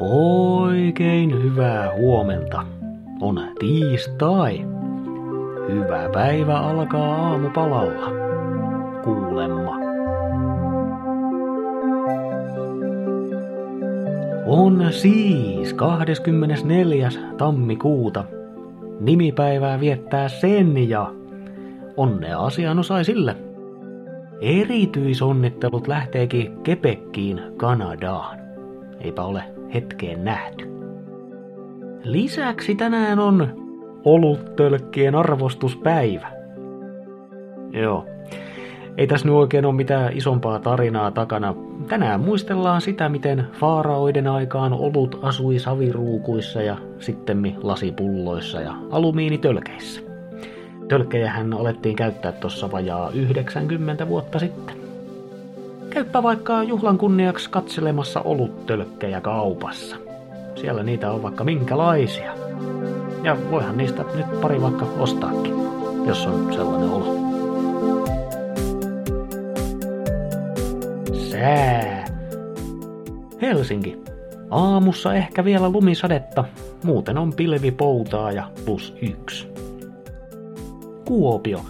Oikein hyvää huomenta. On tiistai. Hyvä päivä alkaa aamupalalla. Kuulemma. On siis 24. tammikuuta. Nimipäivää viettää sen ja onnea asianosaisille. Erityisonnittelut lähteekin Kepekkiin Kanadaan. Eipä ole hetkeen nähty. Lisäksi tänään on oluttölkkien arvostuspäivä. Joo. Ei tässä nyt oikein ole mitään isompaa tarinaa takana. Tänään muistellaan sitä, miten faaraoiden aikaan olut asui saviruukuissa ja sittemmin lasipulloissa ja alumiinitölkeissä. Tölkkejähän alettiin käyttää tuossa vajaa 90 vuotta sitten. Käyppä vaikka juhlan kunniaksi katselemassa oluttölkkejä kaupassa. Siellä niitä on vaikka minkälaisia. Ja voihan niistä nyt pari vaikka ostaakin, jos on sellainen olo. Sää. Helsinki. Aamussa ehkä vielä lumisadetta, muuten on pilvipoutaa ja plus yksi. Kuopio.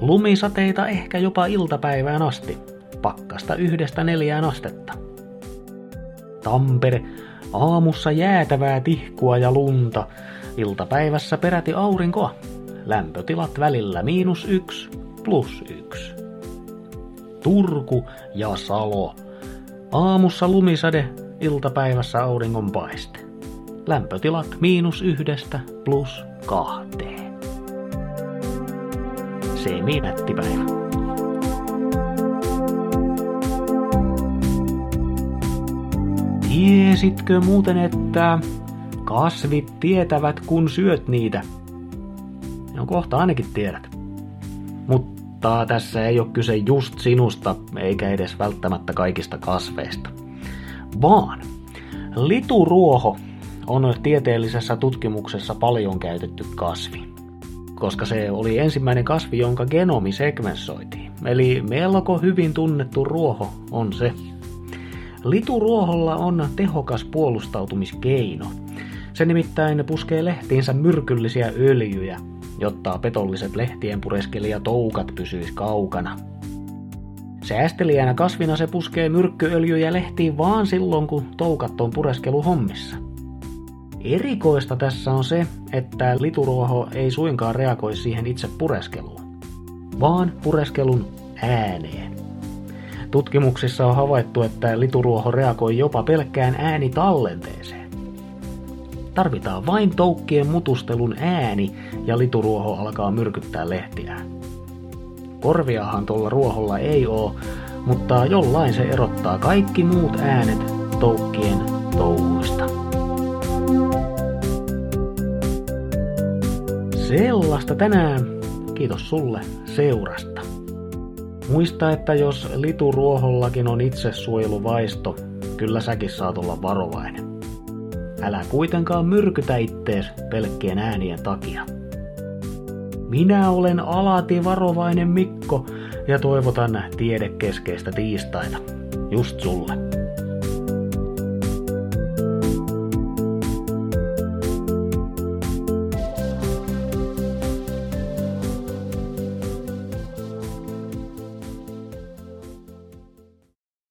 Lumisateita ehkä jopa iltapäivään asti. Pakkasta yhdestä neljään astetta. Tampere. Aamussa jäätävää tihkua ja lunta. Iltapäivässä peräti aurinkoa. Lämpötilat välillä miinus yksi, plus yksi. Turku ja Salo. Aamussa lumisade, iltapäivässä auringonpaiste. Lämpötilat miinus yhdestä plus kahteen. Semi-nättipäivä. Tiesitkö muuten, että kasvit tietävät kun syöt niitä? No kohta ainakin tiedät. Mutta tässä ei ole kyse just sinusta, eikä edes välttämättä kaikista kasveista. Vaan lituruoho on tieteellisessä tutkimuksessa paljon käytetty kasvi, koska se oli ensimmäinen kasvi, jonka genomi segmensoitiin. Eli melko hyvin tunnettu ruoho on se. Lituruoholla on tehokas puolustautumiskeino. Se nimittäin puskee lehtiinsä myrkyllisiä öljyjä, jotta petolliset lehtien toukat pysyis kaukana. Säästelijänä kasvina se puskee myrkkyöljyjä lehtiin vaan silloin, kun toukat on pureskelu hommissa. Erikoista tässä on se, että lituruoho ei suinkaan reagoi siihen itse pureskeluun, vaan pureskelun ääneen. Tutkimuksissa on havaittu, että lituruoho reagoi jopa pelkkään äänitallenteeseen. Tarvitaan vain toukkien mutustelun ääni ja lituruoho alkaa myrkyttää lehtiään. Korviahan tuolla ruoholla ei oo, mutta jollain se erottaa kaikki muut äänet toukkien touhuista. Sellaista tänään. Kiitos sulle seurasta. Muista, että jos lituruohollakin on itsesuojeluvaisto, kyllä säkin saat olla varovainen. Älä kuitenkaan myrkytä ittees pelkkien äänien takia. Minä olen alati varovainen Mikko ja toivotan tiedekeskeistä tiistaita. Just sulle.